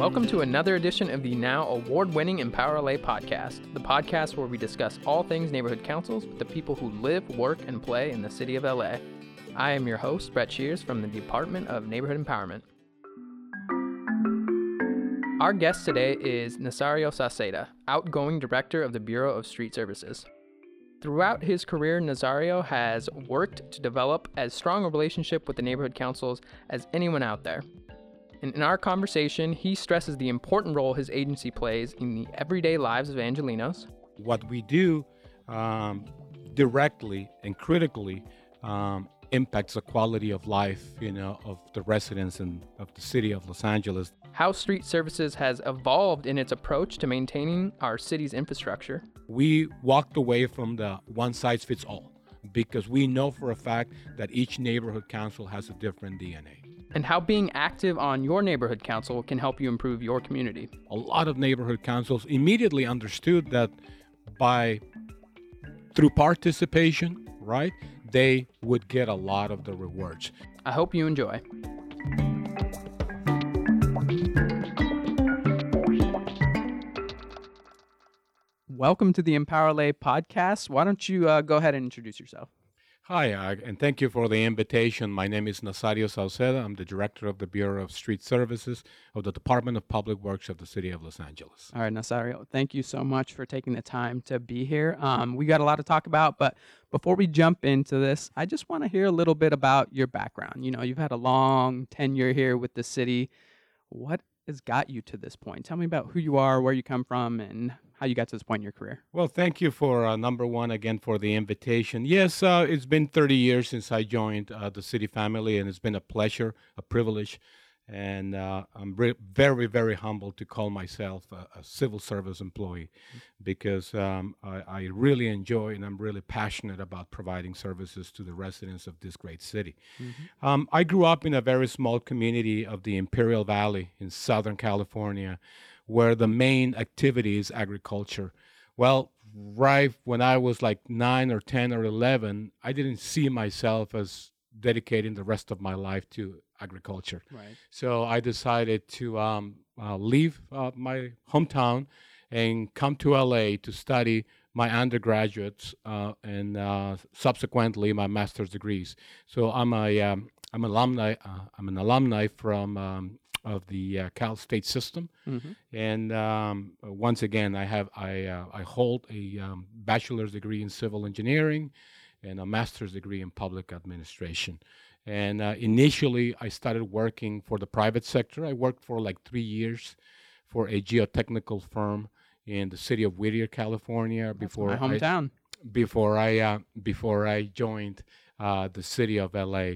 Welcome to another edition of the now award winning Empower LA podcast, the podcast where we discuss all things neighborhood councils with the people who live, work, and play in the city of LA. I am your host, Brett Shears from the Department of Neighborhood Empowerment. Our guest today is Nazario Sauceda, outgoing director of the Bureau of Street Services. Throughout his career, Nazario has worked to develop as strong a relationship with the neighborhood councils as anyone out there. And in our conversation, he stresses the important role his agency plays in the everyday lives of Angelenos. What we do um, directly and critically um, impacts the quality of life, you know, of the residents and of the city of Los Angeles. How Street Services has evolved in its approach to maintaining our city's infrastructure. We walked away from the one size fits all because we know for a fact that each neighborhood council has a different DNA and how being active on your neighborhood council can help you improve your community. A lot of neighborhood councils immediately understood that by through participation, right, they would get a lot of the rewards. I hope you enjoy. Welcome to the Empower LA podcast. Why don't you uh, go ahead and introduce yourself? Hi, and thank you for the invitation. My name is Nazario Sauceda. I'm the director of the Bureau of Street Services of the Department of Public Works of the City of Los Angeles. All right, Nazario, thank you so much for taking the time to be here. Um, we got a lot to talk about, but before we jump into this, I just want to hear a little bit about your background. You know, you've had a long tenure here with the city. What has got you to this point? Tell me about who you are, where you come from, and how you got to this point in your career. Well, thank you for uh, number one again for the invitation. Yes, uh, it's been 30 years since I joined uh, the city family, and it's been a pleasure, a privilege, and uh, I'm re- very, very humbled to call myself a, a civil service employee mm-hmm. because um, I, I, really enjoy and I'm really passionate about providing services to the residents of this great city. Mm-hmm. Um, I grew up in a very small community of the Imperial Valley in Southern California where the main activity is agriculture. Well, right when I was like nine or 10 or 11, I didn't see myself as dedicating the rest of my life to agriculture. Right. So I decided to um, uh, leave uh, my hometown and come to LA to study my undergraduates uh, and uh, subsequently my master's degrees. So I'm a um, alumni. Uh, I'm an alumni from um, of the uh, Cal State system. Mm-hmm. And um, once again, I have I uh, I hold a um, bachelor's degree in civil engineering and a master's degree in public administration. And uh, initially, I started working for the private sector. I worked for like three years for a geotechnical firm in the city of Whittier, California. That's before my hometown. I, before I uh, before I joined uh, the city of LA.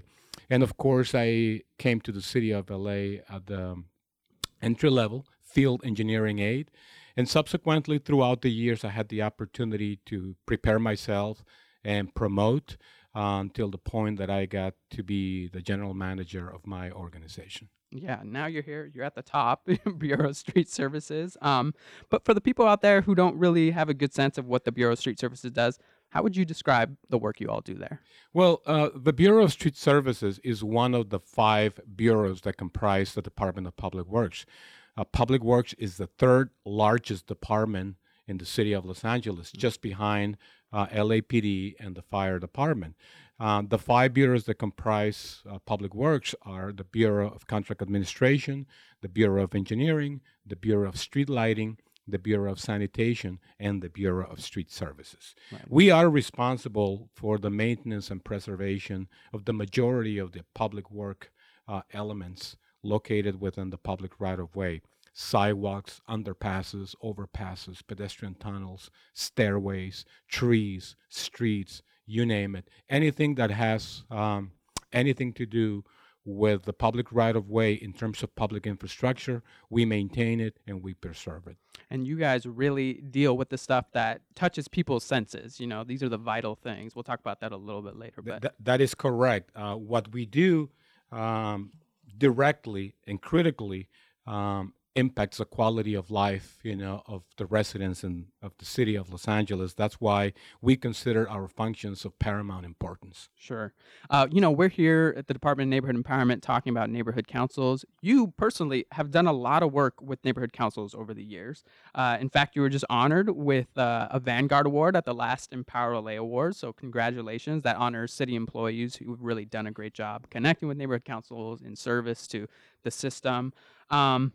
And of course, I came to the city of LA at the entry level field engineering aide. And subsequently, throughout the years, I had the opportunity to prepare myself and promote until the point that I got to be the general manager of my organization. Yeah, now you're here. You're at the top, Bureau of Street Services. Um, but for the people out there who don't really have a good sense of what the Bureau of Street Services does, how would you describe the work you all do there? Well, uh, the Bureau of Street Services is one of the five bureaus that comprise the Department of Public Works. Uh, Public Works is the third largest department in the city of Los Angeles, mm-hmm. just behind uh, LAPD and the fire department. Uh, the five bureaus that comprise uh, public works are the Bureau of Contract Administration, the Bureau of Engineering, the Bureau of Street Lighting, the Bureau of Sanitation, and the Bureau of Street Services. Right. We are responsible for the maintenance and preservation of the majority of the public work uh, elements located within the public right of way sidewalks, underpasses, overpasses, pedestrian tunnels, stairways, trees, streets, you name it. Anything that has um, anything to do with the public right of way in terms of public infrastructure. We maintain it and we preserve it. And you guys really deal with the stuff that touches people's senses. You know, these are the vital things. We'll talk about that a little bit later. But Th- that is correct. Uh, what we do um, directly and critically um, impacts the quality of life, you know, of the residents and of the city of Los Angeles. That's why we consider our functions of paramount importance. Sure. Uh, you know, we're here at the Department of Neighborhood Empowerment talking about neighborhood councils. You personally have done a lot of work with neighborhood councils over the years. Uh, in fact, you were just honored with uh, a Vanguard Award at the last Empower LA Awards. So, congratulations. That honors city employees who've really done a great job connecting with neighborhood councils in service to the system. Um,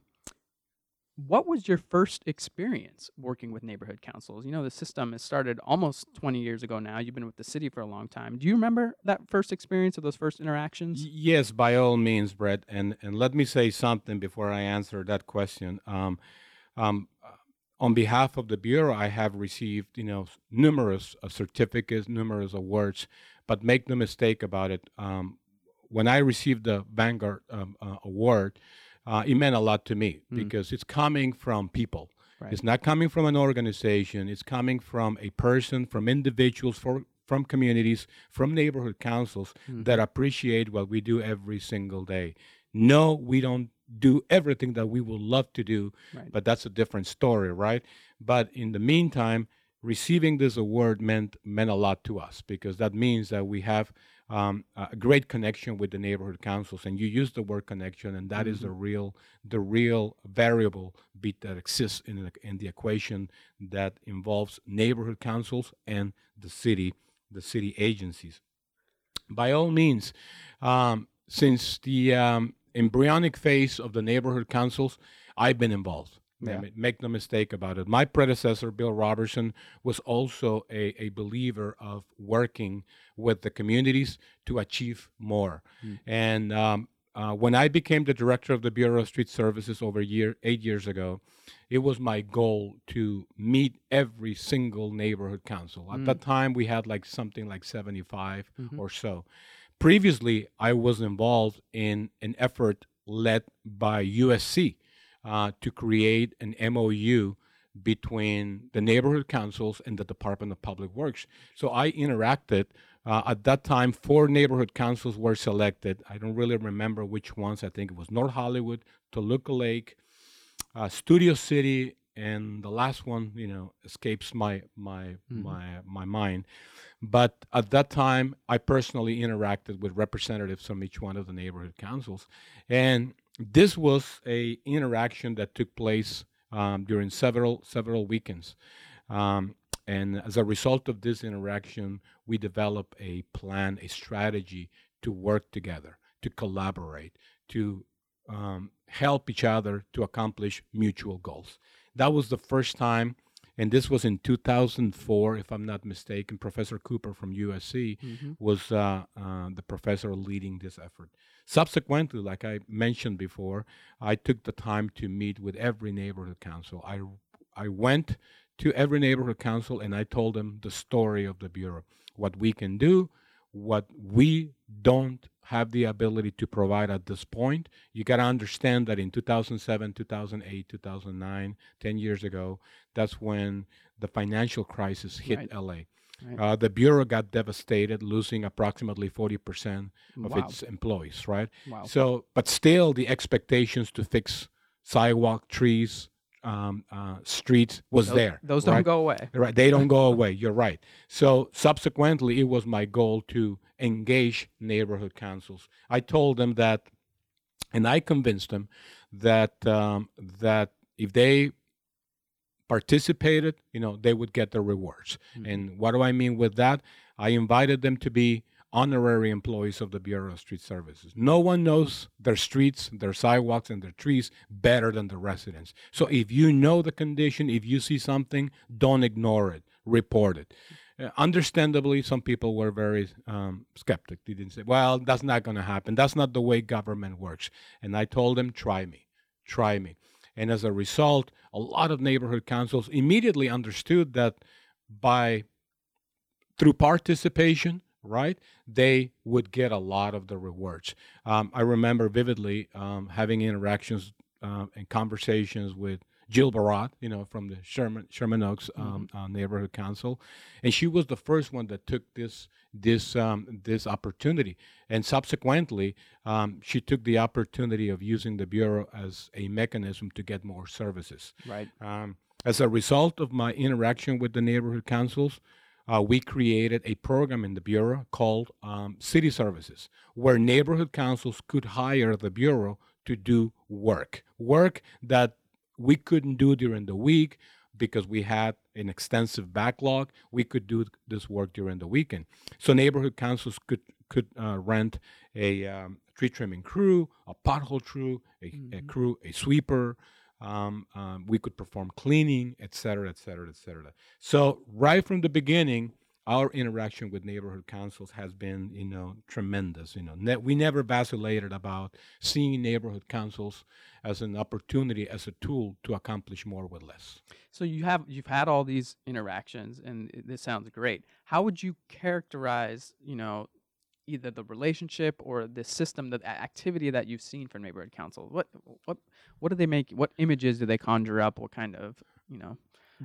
what was your first experience working with neighborhood councils? You know, the system has started almost 20 years ago now. You've been with the city for a long time. Do you remember that first experience of those first interactions? Yes, by all means, Brett. And and let me say something before I answer that question. Um, um, on behalf of the bureau, I have received you know numerous uh, certificates, numerous awards. But make no mistake about it. Um, when I received the Vanguard um, uh, Award, uh, it meant a lot to me mm. because it's coming from people. Right. It's not coming from an organization. It's coming from a person, from individuals, for, from communities, from neighborhood councils mm. that appreciate what we do every single day. No, we don't do everything that we would love to do, right. but that's a different story, right? But in the meantime, receiving this award meant meant a lot to us because that means that we have um, a great connection with the neighborhood councils and you use the word connection and that mm-hmm. is the mm-hmm. real the real variable bit that exists in the, in the equation that involves neighborhood councils and the city the city agencies by all means um, since the um, embryonic phase of the neighborhood councils i've been involved yeah. Make no mistake about it. My predecessor, Bill Robertson, was also a, a believer of working with the communities to achieve more. Mm. And um, uh, when I became the director of the Bureau of Street Services over year eight years ago, it was my goal to meet every single neighborhood council. At mm. that time, we had like something like 75 mm-hmm. or so. Previously, I was involved in an effort led by USC uh, to create an MOU between the neighborhood councils and the Department of Public Works. So I interacted. Uh, at that time, four neighborhood councils were selected. I don't really remember which ones. I think it was North Hollywood, Toluca Lake, uh, Studio City, and the last one, you know, escapes my my mm-hmm. my my mind. But at that time, I personally interacted with representatives from each one of the neighborhood councils, and this was a interaction that took place um, during several several weekends. Um, and as a result of this interaction, we developed a plan, a strategy to work together, to collaborate, to um, help each other to accomplish mutual goals. That was the first time, and this was in 2004, if I'm not mistaken. Professor Cooper from USC mm-hmm. was uh, uh, the professor leading this effort. Subsequently, like I mentioned before, I took the time to meet with every neighborhood council. I, I went to every neighborhood council and I told them the story of the Bureau, what we can do, what we don't have the ability to provide at this point. You got to understand that in 2007, 2008, 2009, 10 years ago, that's when the financial crisis hit right. LA. Right. Uh, the bureau got devastated, losing approximately 40% of wow. its employees, right? Wow. So, but still, the expectations to fix sidewalk, trees, um, uh, streets was those, there. Those don't go away. Right, they don't go away. You're right. So subsequently, it was my goal to engage neighborhood councils. I told them that, and I convinced them that um, that if they participated, you know, they would get the rewards. Mm-hmm. And what do I mean with that? I invited them to be honorary employees of the Bureau of Street Services. No one knows their streets, their sidewalks, and their trees better than the residents. So if you know the condition, if you see something, don't ignore it, report it. Uh, understandably, some people were very um. They didn't say, well, that's not going to happen. That's not the way government works. And I told them, try me, try me. And as a result, a lot of neighborhood councils immediately understood that by through participation, right, they would get a lot of the rewards. Um, I remember vividly um, having interactions uh, and conversations with Jill Barad, you know, from the Sherman Sherman Oaks um, uh, Neighborhood Council, and she was the first one that took this this um, this opportunity, and subsequently, um, she took the opportunity of using the bureau as a mechanism to get more services. Right. Um, as a result of my interaction with the neighborhood councils, uh, we created a program in the Bureau called um, City Services, where neighborhood councils could hire the Bureau to do work, work that we couldn't do during the week because we had an extensive backlog. We could do this work during the weekend. So neighborhood councils could could uh, rent a um, tree trimming crew, a pothole crew, a, mm-hmm. a crew, a sweeper, um, um, we could perform cleaning, et cetera, et cetera, et cetera. So right from the beginning, our interaction with neighborhood councils has been, you know, tremendous. You know, ne- we never vacillated about seeing neighborhood councils as an opportunity, as a tool to accomplish more with less. So you have you've had all these interactions, and this sounds great. How would you characterize, you know, either the relationship or the system, the activity that you've seen from neighborhood council? What what what do they make? What images do they conjure up? What kind of you know?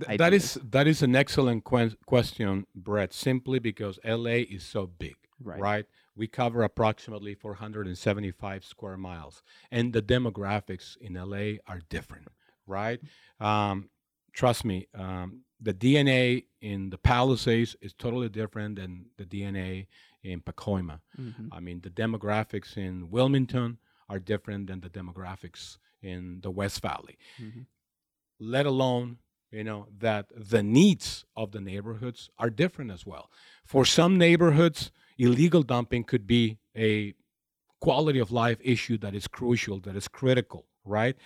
Th- that is that is an excellent que- question, Brett. Simply because LA is so big, right? right? We cover approximately 475 square miles, and the demographics in LA are different, right? Um, trust me, um, the DNA in the Palisades is totally different than the DNA in Pacoima. Mm-hmm. I mean, the demographics in Wilmington are different than the demographics in the West Valley. Mm-hmm. Let alone, you know, that the needs of the neighborhoods are different as well. For some neighborhoods, illegal dumping could be a quality of life issue that is crucial, that is critical, right?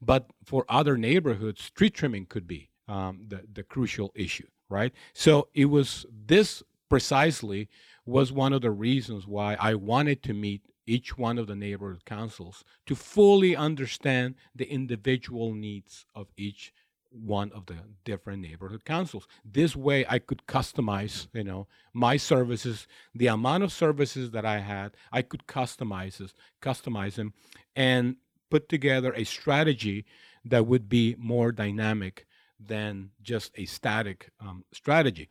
But for other neighborhoods, tree trimming could be um, the, the crucial issue, right? So it was this precisely was one of the reasons why I wanted to meet each one of the neighborhood councils to fully understand the individual needs of each one of the different neighborhood councils. This way I could customize, you know, my services, the amount of services that I had, I could customize this, customize them and put together a strategy that would be more dynamic than just a static um, strategy.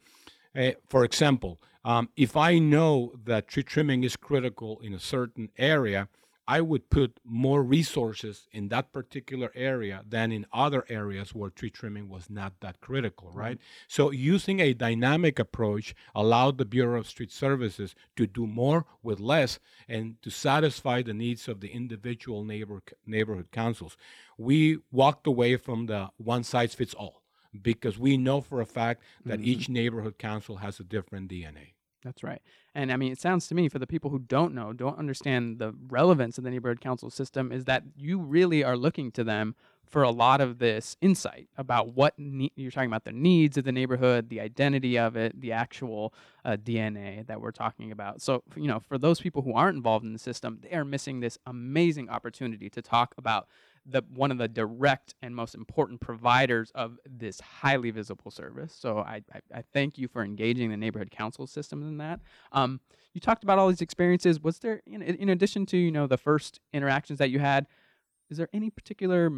Uh, for example, um, if I know that tree trimming is critical in a certain area, I would put more resources in that particular area than in other areas where tree trimming was not that critical, right? Mm-hmm. So using a dynamic approach allowed the Bureau of Street Services to do more with less and to satisfy the needs of the individual neighbor neighborhood councils. We walked away from the one size fits all because we know for a fact that mm-hmm. each neighborhood council has a different DNA. That's right. And I mean, it sounds to me, for the people who don't know, don't understand the relevance of the neighborhood council system, is that you really are looking to them for a lot of this insight about what ne- you're talking about the needs of the neighborhood, the identity of it, the actual uh, DNA that we're talking about. So, you know, for those people who aren't involved in the system, they are missing this amazing opportunity to talk about the one of the direct and most important providers of this highly visible service. So I, I, I thank you for engaging the neighborhood council system in that. Um, you talked about all these experiences. Was there, in, in addition to you know the first interactions that you had, is there any particular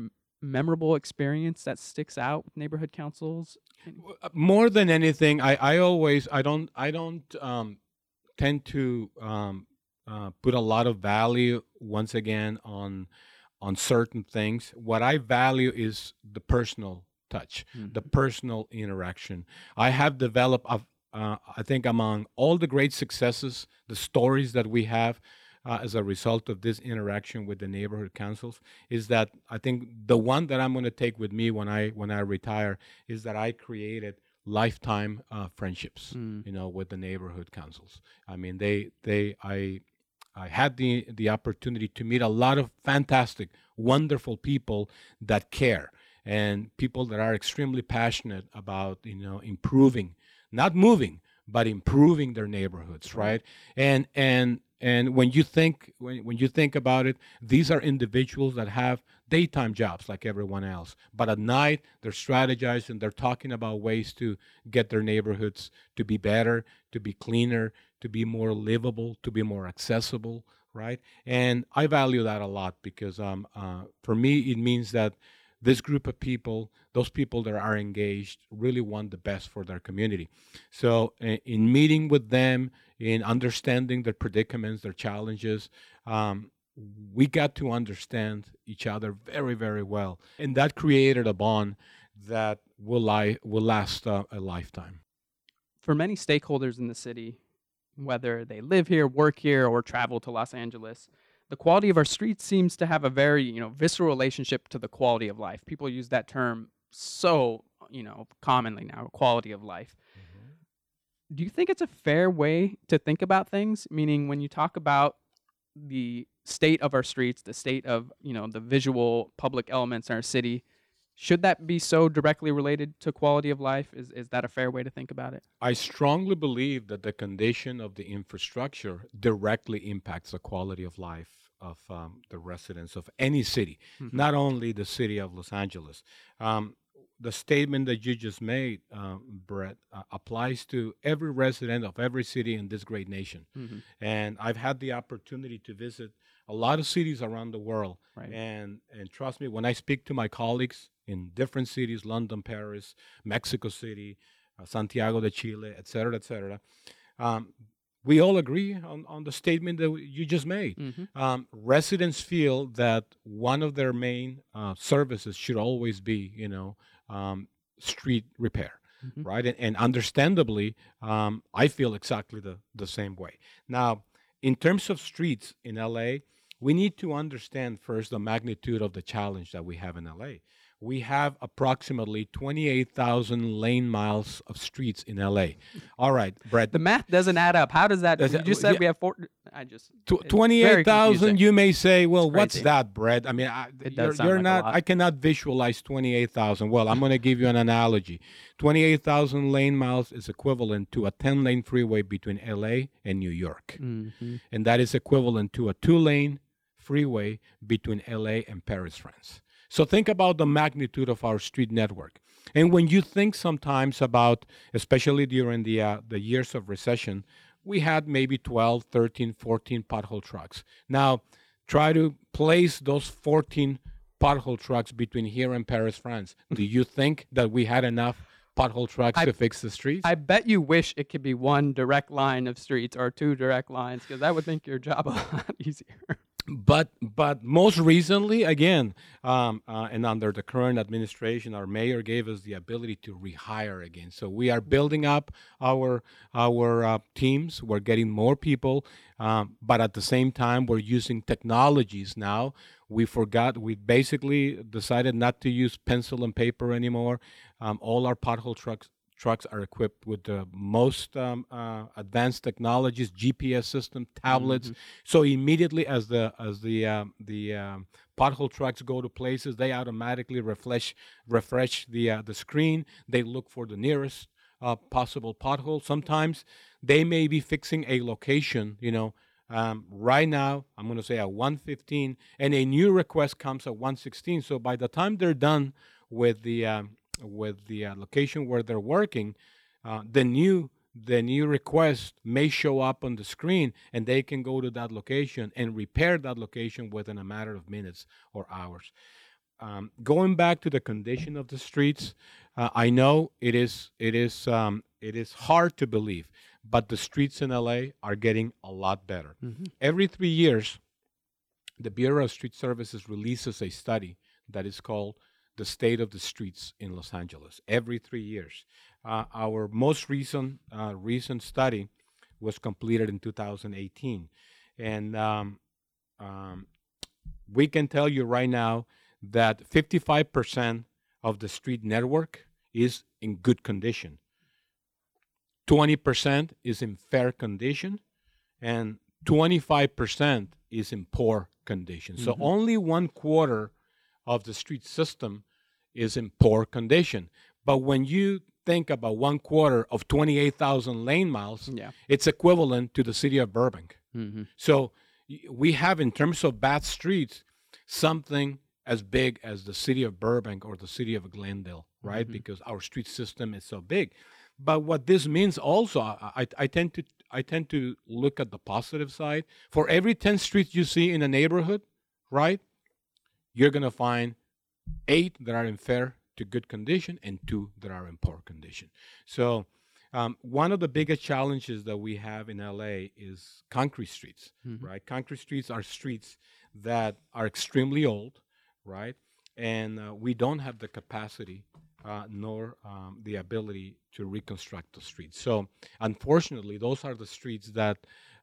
memorable experience that sticks out with neighborhood councils? Uh, more than anything, I, I always I don't I don't um, tend to um, uh, put a lot of value once again on on certain things. What I value is the personal touch, mm-hmm. the personal interaction. I have developed, uh, I think, among all the great successes, the stories that we have. Uh, as a result of this interaction with the neighborhood councils is that I think the one that I'm going to take with me when I when I retire is that I created lifetime uh, friendships mm. you know with the neighborhood councils I mean they they I I had the the opportunity to meet a lot of fantastic, wonderful people that care and people that are extremely passionate about you know improving, not moving, but improving their neighborhoods, mm-hmm. right? And and and when you think when, when you think about it, these are individuals that have daytime jobs like everyone else, but at night they're strategizing, they're talking about ways to get their neighborhoods to be better, to be cleaner, to be more livable, to be more accessible, right? And I value that a lot because um, uh, for me, it means that this group of people, those people that are engaged, really want the best for their community. So, in meeting with them, in understanding their predicaments, their challenges, um, we got to understand each other very, very well, and that created a bond that will lie will last uh, a lifetime. For many stakeholders in the city, whether they live here, work here, or travel to Los Angeles, the quality of our streets seems to have a very you know visceral relationship to the quality of life. People use that term so you know commonly now, quality of life. Mm-hmm. Do you think it's a fair way to think about things? Meaning, when you talk about the state of our streets, the state of you know the visual public elements in our city, should that be so directly related to quality of life? Is is that a fair way to think about it? I strongly believe that the condition of the infrastructure directly impacts the quality of life of um, the residents of any city, mm-hmm. not only the city of Los Angeles. Um, the statement that you just made, um, Brett, uh, applies to every resident of every city in this great nation. Mm-hmm. And I've had the opportunity to visit a lot of cities around the world. Right. And and trust me, when I speak to my colleagues in different cities, London, Paris, Mexico City, uh, Santiago de Chile, et cetera, et cetera, um, we all agree on, on the statement that you just made. Mm-hmm. Um, residents feel that one of their main uh, services should always be, you know, um, street repair. Mm-hmm. Right. And, and understandably, um, I feel exactly the, the same way. Now, in terms of streets in LA, we need to understand first the magnitude of the challenge that we have in LA. We have approximately 28,000 lane miles of streets in LA. All right, Brett. The math doesn't add up. How does that? You just said yeah, we have four. I just. 28,000, you may say, well, what's that, Brett? I mean, I, you're, you're like not, I cannot visualize 28,000. Well, I'm going to give you an analogy. 28,000 lane miles is equivalent to a 10 lane freeway between LA and New York. Mm-hmm. And that is equivalent to a two lane freeway between LA and Paris, France. So think about the magnitude of our street network. And when you think sometimes about, especially during the, uh, the years of recession, we had maybe 12, 13, 14 pothole trucks. Now, try to place those 14 pothole trucks between here and Paris, France. Do you think that we had enough pothole trucks I, to fix the streets? I bet you wish it could be one direct line of streets or two direct lines because that would make your job a lot easier but but most recently again um, uh, and under the current administration our mayor gave us the ability to rehire again. So we are building up our our uh, teams. We're getting more people um, but at the same time we're using technologies now. We forgot we basically decided not to use pencil and paper anymore. Um, all our pothole trucks trucks are equipped with the most um, uh, advanced technologies, GPS system, tablets. Mm-hmm. So immediately, as the as the um, the um, pothole trucks go to places, they automatically refresh refresh the uh, the screen. They look for the nearest uh, possible pothole. Sometimes they may be fixing a location, you know. Um, right now, I'm going to say at 115, and a new request comes at 116. So by the time they're done with the um, with the uh, location where they're working, uh, the new the new request may show up on the screen and they can go to that location and repair that location within a matter of minutes or hours. Um, going back to the condition of the streets, uh, I know it is it is um, it is hard to believe, but the streets in LA are getting a lot better. Mm-hmm. Every three years, the Bureau of Street Services releases a study that is called the state of the streets in Los Angeles every three years. Uh, our most recent uh, recent study was completed in 2018, and um, um, we can tell you right now that 55% of the street network is in good condition. 20% is in fair condition, and 25% is in poor condition. Mm-hmm. So only one quarter of the street system is in poor condition. But when you think about one quarter of 28,000 lane miles, yeah. it's equivalent to the city of Burbank. Mm-hmm. So we have, in terms of bad streets, something as big as the city of Burbank or the city of Glendale, right? Mm-hmm. Because our street system is so big. But what this means also, I, I tend to I tend to look at the positive side. For every 10 streets you see in a neighborhood, right, you're gonna find eight that are in fair to good condition, and two that are in poor condition. So, um, one of the biggest challenges that we have in LA is concrete streets, Mhm. right? Concrete streets are streets that are extremely old, right? And uh, we don't have the capacity uh, nor um, the ability to reconstruct the streets. So, unfortunately, those are the streets that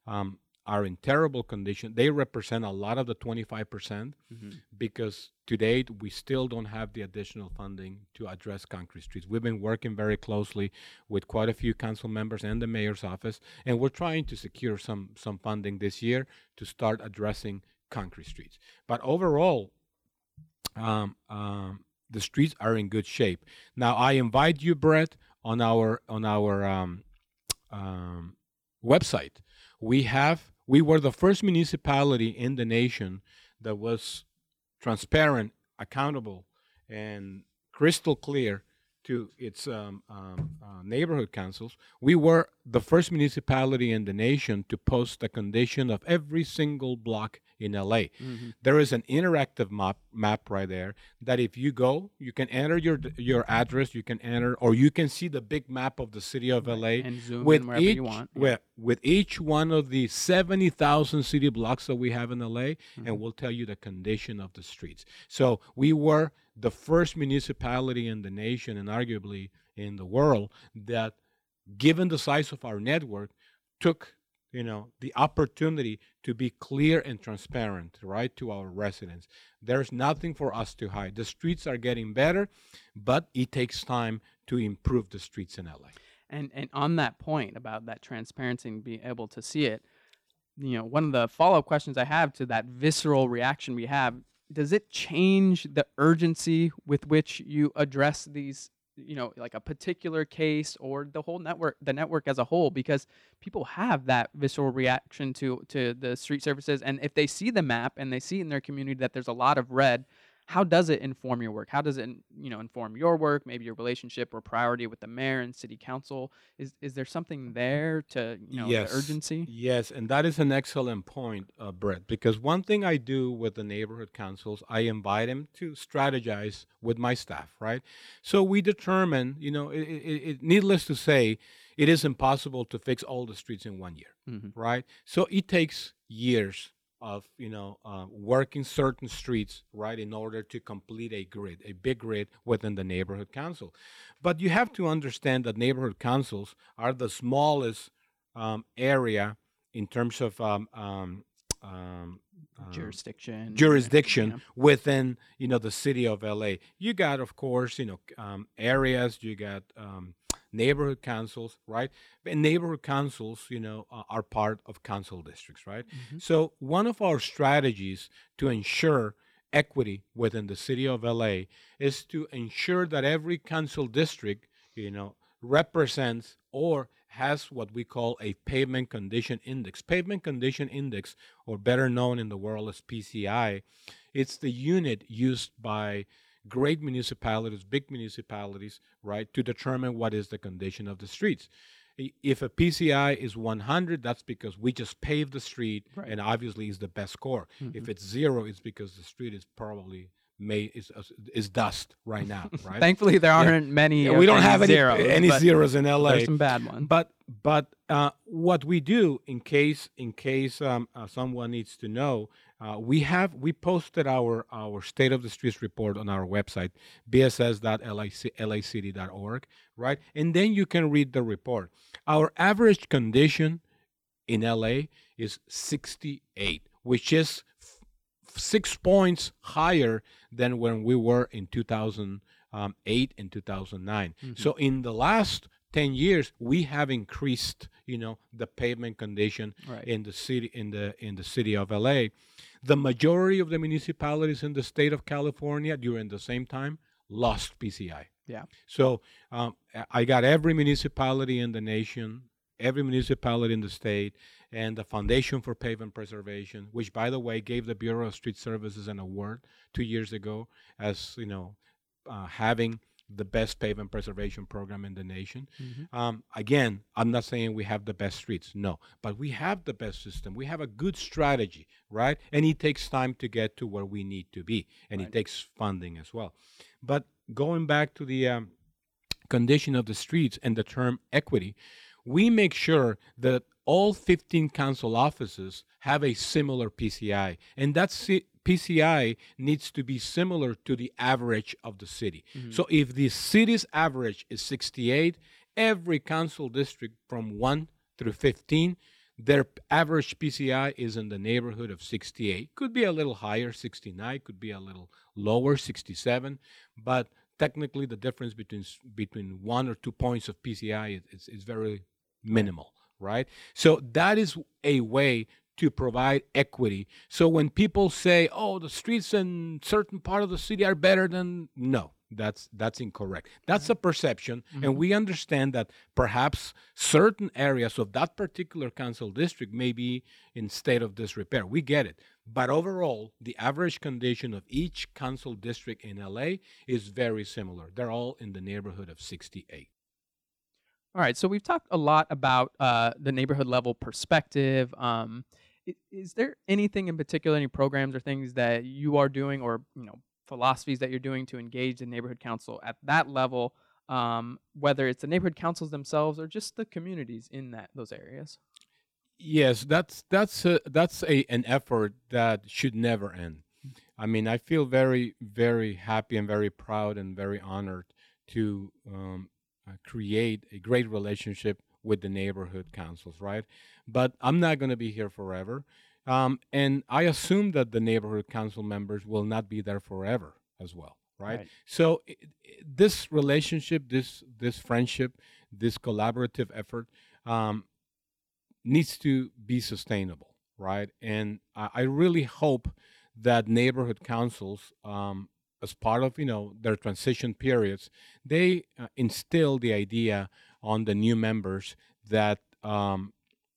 um, are in terrible condition. They represent a lot of the 25 percent Mhm. because to date we still don't have the additional funding to address concrete streets. We've been working very closely with quite a few council members and the mayor's office, and we're trying to secure some some funding this year to start addressing concrete streets. But overall, um, um, the streets are in good shape. Now I invite you, Brett, on our on our um, um, website. We have we were the first municipality in the nation that was transparent, accountable, and crystal clear to its um, um, uh, neighborhood councils. We were the first municipality in the nation to post the condition of every single block in LA. Mhm. There is an interactive map map right there that if you go, you can enter your your address, you can enter, or you can see the big map of the city of LA and zoom with in wherever each you want. yeah. with, with each one of the 70,000 city blocks that we have in LA Mhm. and we'll tell you the condition of the streets. So we were the first municipality in the nation and arguably in the world that given the size of our network took you know the opportunity to be clear and transparent right to our residents. There's nothing for us to hide. The streets are getting better but it takes time to improve the streets in LA And and on that point about that transparency and being able to see it, you know, one of the follow up questions I have to that visceral reaction we have, does it change the urgency with which you address these, you know, like a particular case or the whole network, the network as a whole? Because people have that visceral reaction to to the street services, and if they see the map and they see in their community that there's a lot of red, how does it inform your work? How does it, you know, inform your work? Maybe your relationship or priority with the mayor and city council. Is is there something there to, you know, Yes. the urgency? Yes, and that is an excellent point, uh, Brett, because one thing I do with the neighborhood councils, I invite them to strategize with my staff, right? So we determine, you know, it, it, it, needless to say, it is impossible to fix all the streets in one year, hmm right? So it takes years of, you know, uh, working certain streets, right, in order to complete a grid, a big grid within the neighborhood council. But you have to understand that neighborhood councils are the smallest um, area in terms of um, um, um, um, Jurisdiction. jurisdiction yeah. within you know the city of LA. You got, of course, you know um, areas. You got um, neighborhood councils, right? And neighborhood councils, you know, uh, are part of council districts, right? Mhm. So one of our strategies to ensure equity within the city of LA is to ensure that every council district, you know, represents or has what we call a pavement condition index. Pavement condition index, or better known in the world as PCI, it's the unit used by great municipalities, big municipalities, right, to determine what is the condition of the streets. If a PCI is 100, that's because we just paved the street, Right. and obviously is the best score. If Mhm. it's zero, it's because the street is probably made is is dust right now, right? Thankfully, there aren't many. Yeah, we don't any have any zeros, any zeros in LA. There's some bad ones. But but uh, what we do in case in case um, uh, someone needs to know, uh, we have we posted our our state of the streets report on our website bss.lacity.org, right? And then you can read the report. Our average condition in LA is 68, which is six points higher than when we were in 2008 and 2009. Mhm. So in the last 10 years, we have increased, you know, the pavement condition right. in the city in the in the city of LA. The majority of the municipalities in the state of California during the same time lost PCI. Yeah. So um, I got every municipality in the nation, every municipality in the state, and the Foundation for Pavement Preservation, which by the way gave the Bureau of Street Services an award two years ago as you know uh, having the best pavement preservation program in the nation. Mm-hmm. Um, again, I'm not saying we have the best streets, no, but we have the best system. We have a good strategy, right? And it takes time to get to where we need to be, and right. it takes funding as well. But going back to the um, condition of the streets and the term equity, we make sure that all 15 council offices have a similar PCI, and that's PCI needs to be similar to the average of the city. Mm-hmm. So if the city's average is 68, every council district from 1 through 15, their average PCI is in the neighborhood of 68. Could be a little higher, 69, could be a little lower, 67, but technically the difference between between 1 or 2 points of PCI is, is, is very minimal, right? So that is a way to provide equity. So when people say, "Oh, the streets in certain part of the city are better than," no, that's that's incorrect. That's a perception, mm-hmm. and we understand that perhaps certain areas of that particular council district may be in state of disrepair. We get it, but overall, the average condition of each council district in LA is very similar. They're all in the neighborhood of 68. All right, so we've talked a lot about uh, the neighborhood level perspective. Um, is there anything in particular, any programs or things that you are doing, or you know, philosophies that you're doing to engage the neighborhood council at that level, um, whether it's the neighborhood councils themselves or just the communities in that those areas? Yes, that's that's a, that's a an effort that should never end. I mean, I feel very very happy and very proud and very honored to um, uh, create a great relationship with the neighborhood councils, right? But I'm not going to be here forever. Um, and I assume that the neighborhood council members will not be there forever as well, right? right. So it, it, this relationship, this this friendship, this collaborative effort um, needs to be sustainable, right? And I, I really hope that neighborhood councils um, as part of you know their transition periods, they uh, instill the idea on the new members that um,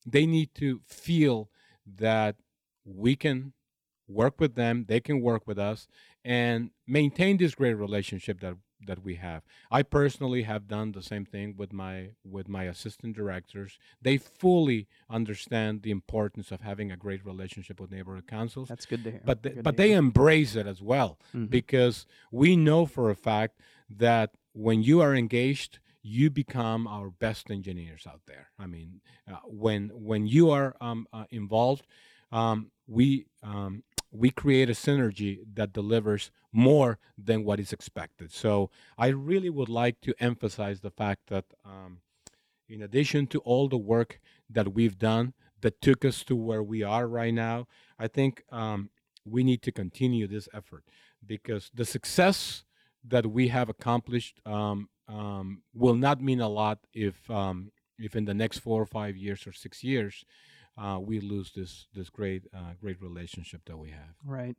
they need to feel that we can work with them, they can work with us, and maintain this great relationship that that we have. I personally have done the same thing with my with my assistant directors. They fully understand the importance of having a great relationship with neighborhood councils. That's good to hear. But they, but they embrace it as well mm-hmm. because we know for a fact that when you are engaged, you become our best engineers out there. I mean, uh, when when you are um, uh, involved, um, we um, we create a synergy that delivers more than what is expected. So I really would like to emphasize the fact that, um, in addition to all the work that we've done that took us to where we are right now, I think um, we need to continue this effort because the success that we have accomplished um, um will not mean a lot if um, if in the next four or five years or six years uh, we lose this this great uh, great relationship that we have. Right.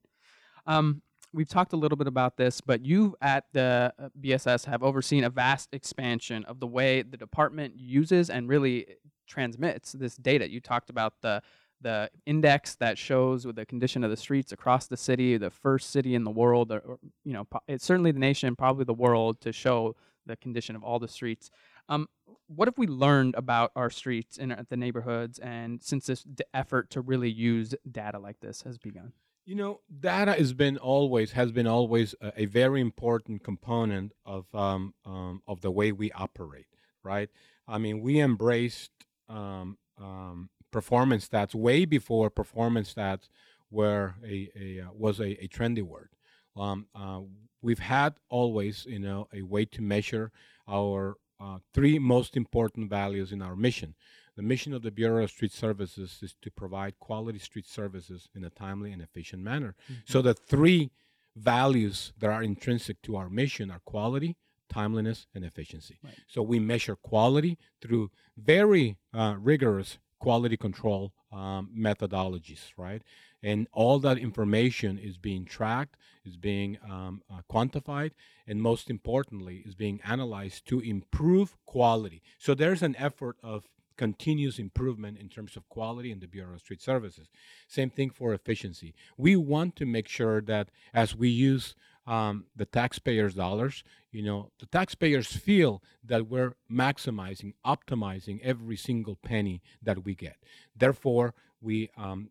Um, we've talked a little bit about this, but you at the uh, BSS have overseen a vast expansion of the way the department uses and really transmits this data. You talked about the the index that shows the condition of the streets across the city, the first city in the world, or, or you know, it's certainly the nation, probably the world, to show the condition of all the streets. Um, what have we learned about our streets and the neighborhoods, and since this d- effort to really use data like this has begun? You know, data has been always has been always a, a very important component of um, um, of the way we operate. Right? I mean, we embraced um, um performance stats way before performance stats were a, a uh, was a, a, trendy word. Um, uh, we've had always, you know, a way to measure our uh, three most important values in our mission. The mission of the Bureau of Street Services is to provide quality street services in a timely and efficient manner. Mm-hmm. So the three values that are intrinsic to our mission are quality, timeliness, and efficiency. Right. So we measure quality through very uh, rigorous quality control um, methodologies, right? And all that information is being tracked, is being um, uh, quantified, and most importantly, is being analyzed to improve quality. So there's an effort of continuous improvement in terms of quality in the Bureau of Street Services. Same thing for efficiency. We want to make sure that as we use um, the taxpayers' dollars. You know, the taxpayers feel that we're maximizing, optimizing every single penny that we get. Therefore, we um,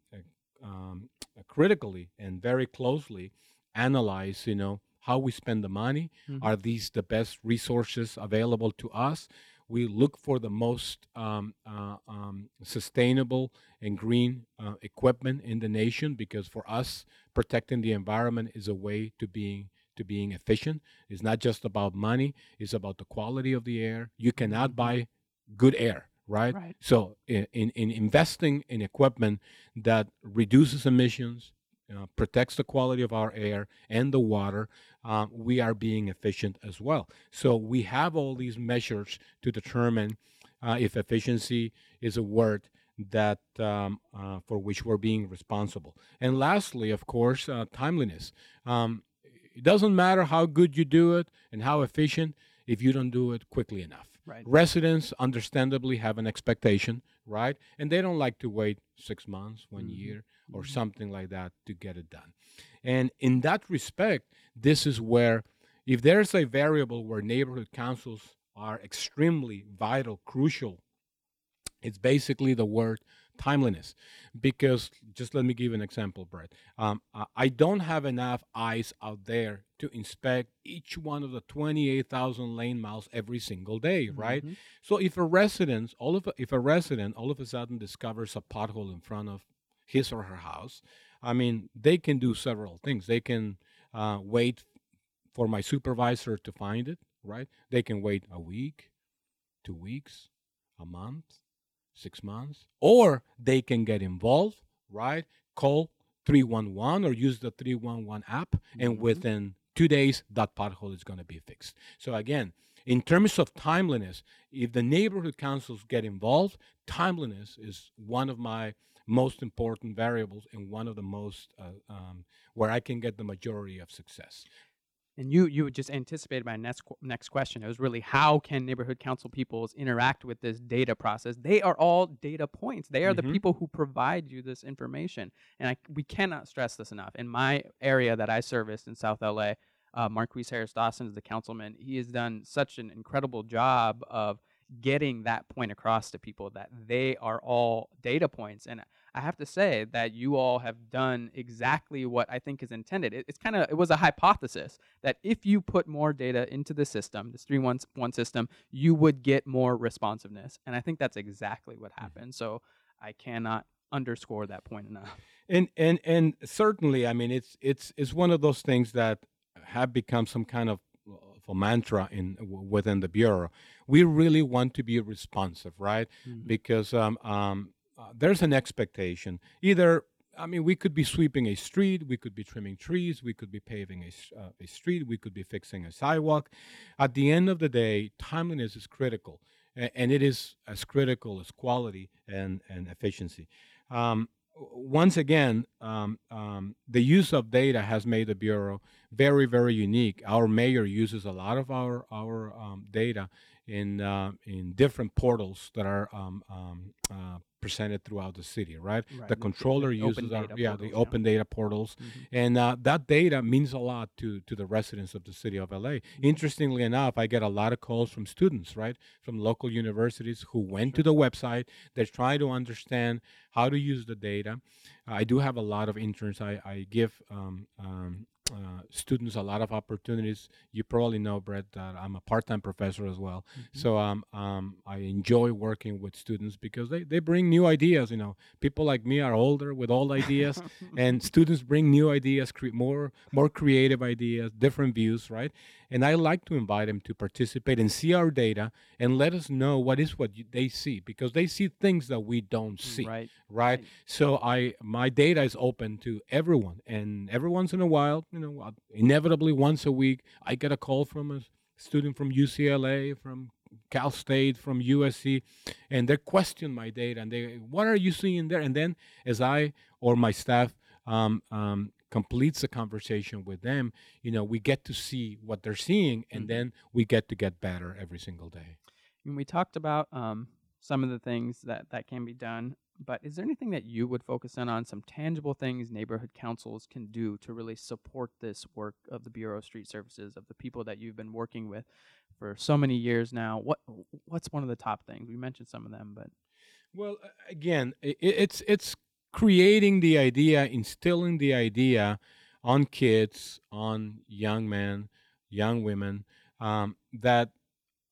um, critically and very closely analyze, you know, how we spend the money. Mhm. Are these the best resources available to us? We look for the most um, uh, um, sustainable and green uh, equipment in the nation because for us, protecting the environment is a way to being to being efficient. It's not just about money; it's about the quality of the air. You cannot buy good air, right? Right. So, in, in, in investing in equipment that reduces emissions, uh, protects the quality of our air and the water, uh, we are being efficient as well. So, we have all these measures to determine uh, if efficiency is a word that um, uh, for which we're being responsible. And lastly, of course, uh, timeliness. Um, it doesn't matter how good you do it and how efficient if you don't do it quickly enough. Right. Residents understandably have an expectation, right? And they don't like to wait six months, one Mhm. year, or Mhm. something like that to get it done. And in that respect, this is where, if there's a variable where neighborhood councils are extremely vital, crucial, it's basically the word timeliness. Because just let me give an example, Brett. Um, I- don't have enough eyes out there to inspect each one of the 28,000 lane miles every single day, right? Mhm. So if a resident, all of a, if a resident all of a sudden discovers a pothole in front of his or her house, I mean, they can do several things. They can uh, wait for my supervisor to find it, right? They can wait a week, two weeks, a month, six months, or they can get involved, right? Call 311 or use the 311 app, and Mhm. within two days, that pothole is going to be fixed. So, again, in terms of timeliness, if the neighborhood councils get involved, timeliness is one of my most important variables and one of the most uh, um, where I can get the majority of success. And you you just anticipated my next next question. It was really how can neighborhood council peoples interact with this data process? They are all data points. They are the Mhm. people who provide you this information, and I, we cannot stress this enough. In my area that I service in South LA, uh, Marqueece Harris Dawson is the councilman. He has done such an incredible job of getting that point across to people that they are all data points. And I have to say that you all have done exactly what I think is intended. It, it's kind of it was a hypothesis that if you put more data into the system, this three one one system, you would get more responsiveness. And I think that's exactly what happened. So I cannot underscore that point enough. and and and certainly i mean it's it's it's one of those things that have become some kind of a mantra in within the bureau we really want to be responsive right because um, um, uh, there's an expectation. Either i mean we could be sweeping a street we could be trimming trees we could be paving a, uh, a street we could be fixing a sidewalk. At the end of the day timeliness is critical and it is as critical as quality and, and efficiency. Um, once again, um, um, the use of data has made the bureau very, very unique. Our mayor uses a lot of our our um, data in uh, in different portals that are um, um, uh, presented throughout the city. Right, Right, the controller the uses our yeah portals, the yeah. open data portals, Mhm. and uh, that data means a lot to to the residents of the city of LA. Interestingly enough, I get a lot of calls from students, right, from local universities who went to the website. They're trying to understand how to use the data. I do have a lot of interns. I, I give um, um, uh, students a lot of opportunities. You probably know, Brett, that I'm a part-time professor as well. Mhm. So um, um, I enjoy working with students because they, they bring new ideas. You know, people like me are older with old ideas, and students bring new ideas, cre- more more creative ideas, different views, right? And I like to invite them to participate and see our data and let us know what is what you, they see because they see things that we don't see, right. right? So I my data is open to everyone, and every once in a while, you know, uh, inevitably once a week, I get a call from a student from UCLA, from Cal State, from USC, and they question my data and they, what are you seeing there? And then as I or my staff um, um, completes the conversation with them, you know, we get to see what they're seeing, and Mhm. then we get to get better every single day. when we talked about um, some of the things that that can be done. But is there anything that you would focus in on, some tangible things neighborhood councils can do to really support this work of the Bureau of Street Services, of the people that you've been working with for so many years now? What what's one of the top things? We mentioned some of them, but well, again, it's it's creating the idea, instilling the idea on kids, on young men, young women, um, that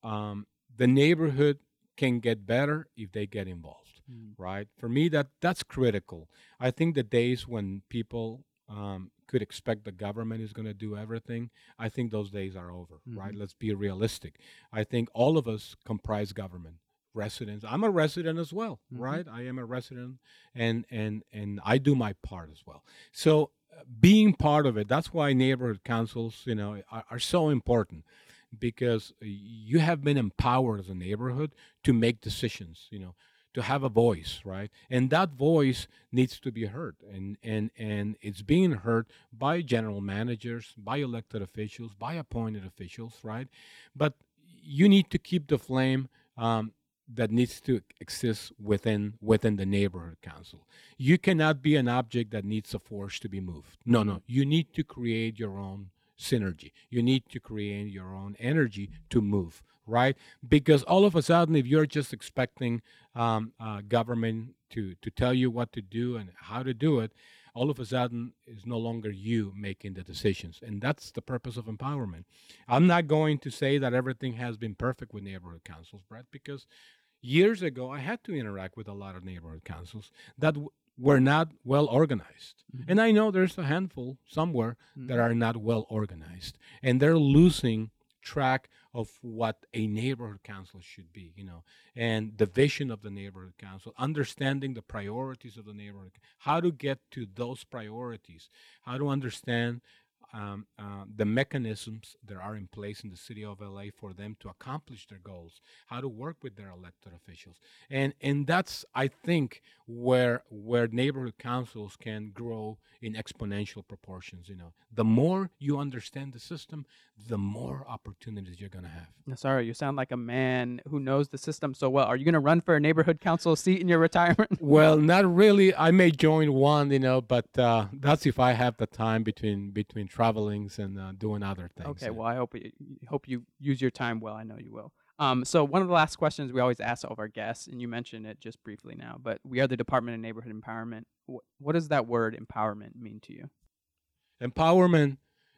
um, the neighborhood can get better if they get involved mm. right? For me that that's critical. I think the days when people um, could expect the government is going to do everything i think those days are over mm-hmm. right let's be realistic. I think all of us comprise government residents. I'm a resident as well mm-hmm. right? I am a resident and and and i do my part as well. So uh, being part of it that's why neighborhood councils you know are, are so important because you have been empowered as a neighborhood to make decisions you know to have a voice right? And that voice needs to be heard. And and and it's being heard by general managers by elected officials by appointed officials right? But you need to keep the flame um, that needs to exist within within the neighborhood council you cannot be an object that needs a force to be moved no no you need to create your own synergy. You need to create your own energy to move, right? Because all of a sudden, if you're just expecting um, uh, government to to tell you what to do and how to do it, all of a sudden is no longer you making the decisions, and that's the purpose of empowerment. I'm not going to say that everything has been perfect with neighborhood councils, Brett, because years ago I had to interact with a lot of neighborhood councils that w- were not well organized. Mm-hmm. And I know there's a handful somewhere mm-hmm. that are not well organized and they're losing track of what a neighborhood council should be, you know, and the vision of the neighborhood council, understanding the priorities of the neighborhood, how to get to those priorities, how to understand um, uh, the mechanisms that are in place in the city of LA for them to accomplish their goals, how to work with their elected officials, and and that's I think where where neighborhood councils can grow in exponential proportions. You know, the more you understand the system, the more opportunities you're going to have. Sorry, you sound like a man who knows the system so well. Are you going to run for a neighborhood council seat in your retirement? well, not really. I may join one, you know, but uh, that's if I have the time between between travelings and uh, doing other things. Okay, well, I hope you, hope you use your time well. I know you will. Um, so one of the last questions we always ask all of our guests, and you mentioned it just briefly now, but we are the Department of Neighborhood Empowerment. What, what does that word empowerment mean to you? Empowerment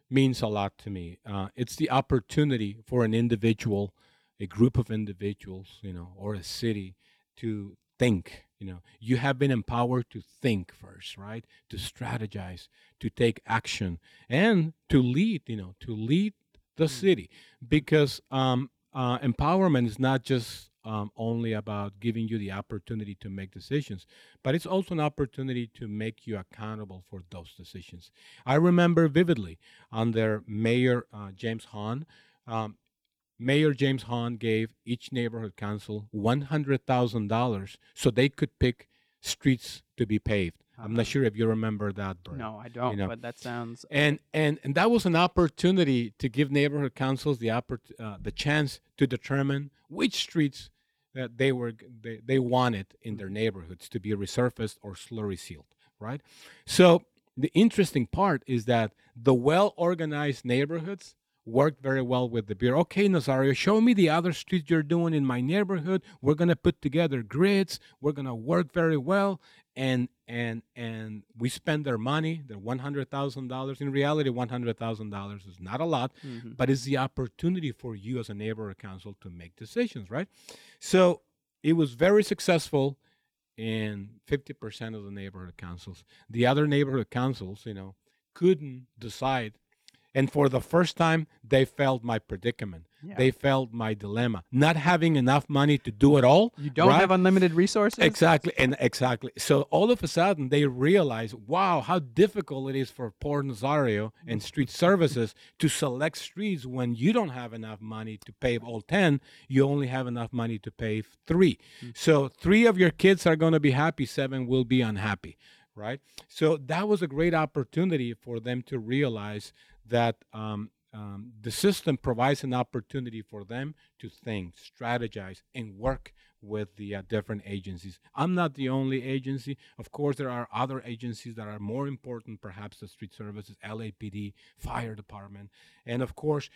means a lot to me. Uh, it's the opportunity for an individual, a group of individuals, you know, or a city to think. You know, you have been empowered to think first, right? To strategize, to take action, and to lead. You know, to lead the mm. city, because um, uh, empowerment is not just um, only about giving you the opportunity to make decisions, but it's also an opportunity to make you accountable for those decisions. I remember vividly under Mayor uh, James Hahn. Um, Mayor James Hahn gave each neighborhood council $100,000 so they could pick streets to be paved. I'm not uh-huh. sure if you remember that. No, I don't. You know? But that sounds. And and and that was an opportunity to give neighborhood councils the oppor- uh, the chance to determine which streets that they were they, they wanted in their neighborhoods to be resurfaced or slurry sealed, right? So the interesting part is that the well organized neighborhoods worked very well with the beer. Okay, Nazario, show me the other streets you're doing in my neighborhood. We're gonna put together grids. We're gonna work very well, and and and we spend their money, their one hundred thousand dollars. In reality, one hundred thousand dollars is not a lot, mm-hmm. but it's the opportunity for you as a neighborhood council to make decisions, right? So it was very successful in fifty percent of the neighborhood councils. The other neighborhood councils, you know, couldn't decide and for the first time, they felt my predicament. Yeah. They felt my dilemma. Not having enough money to do it all. You don't right? have unlimited resources? Exactly. And exactly. So all of a sudden they realize, wow, how difficult it is for poor Nazario and street services to select streets when you don't have enough money to pave all 10. You only have enough money to pave 3 mm-hmm. So three of your kids are going to be happy, seven will be unhappy right? So that was a great opportunity for them to realize that um, um, the system provides an opportunity for them to think, strategize, and work with the uh, different agencies. I'm not the only agency. Of course, there are other agencies that are more important, perhaps the street services, LAPD, fire department, and of course,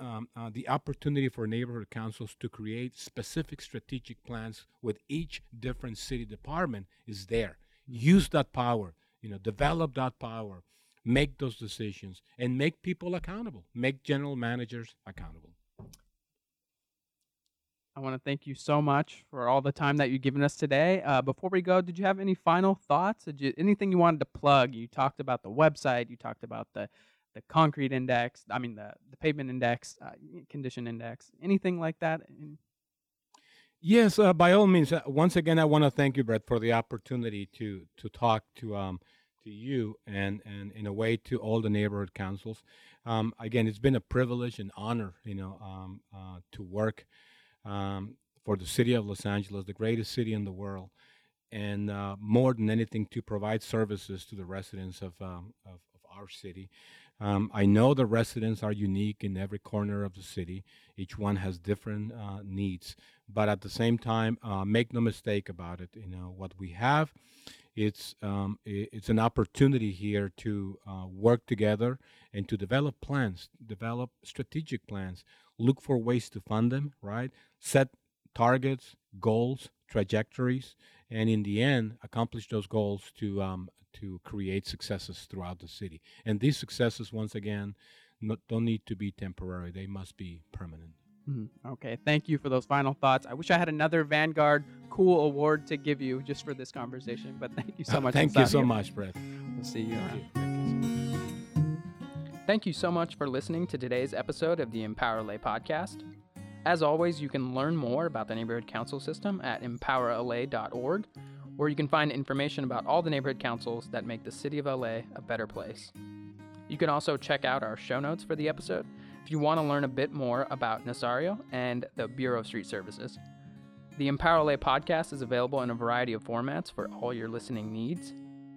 um, uh, the opportunity for neighborhood councils to create specific strategic plans with each different city department is there. Use that power. You know, develop that power make those decisions and make people accountable make general managers accountable I want to thank you so much for all the time that you've given us today. Uh, before we go, did you have any final thoughts? Did you, anything you wanted to plug? You talked about the website. You talked about the the concrete index. I mean the the pavement index, uh, condition index. Anything like that? Yes, uh, by all means. Uh, once again, I want to thank you, Brett, for the opportunity to to talk to um, to you and and in a way to all the neighborhood councils. Um, again, it's been a privilege and honor, you know, um, uh, to work um, for the city of Los Angeles, the greatest city in the world, and uh, more than anything, to provide services to the residents of, um, of, of, our city. Um, I know the residents are unique in every corner of the city. Each one has different uh, needs, but at the same time, uh, make no mistake about it. You know what we have. It's um, it's an opportunity here to uh, work together and to develop plans, develop strategic plans look for ways to fund them, right? Set targets, goals, trajectories, and in the end, accomplish those goals to um, to create successes throughout the city. And these successes, once again, not, don't need to be temporary; they must be permanent. Mm, okay, thank you for those final thoughts. I wish I had another Vanguard cool award to give you just for this conversation, but thank you so uh, much. thank you so much, Brett. We'll see you around. Thank you so much for listening to today's episode of the Empower LA podcast. As always, you can learn more about the neighborhood council system at empowerla.org, where you can find information about all the neighborhood councils that make the city of LA a better place. You can also check out our show notes for the episode if you want to learn a bit more about Nazario and the Bureau of Street Services. The Empower LA podcast is available in a variety of formats for all your listening needs,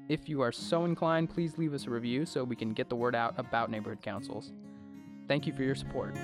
if you are so inclined, please leave us a review so we can get the word out about neighborhood councils. Thank you for your support.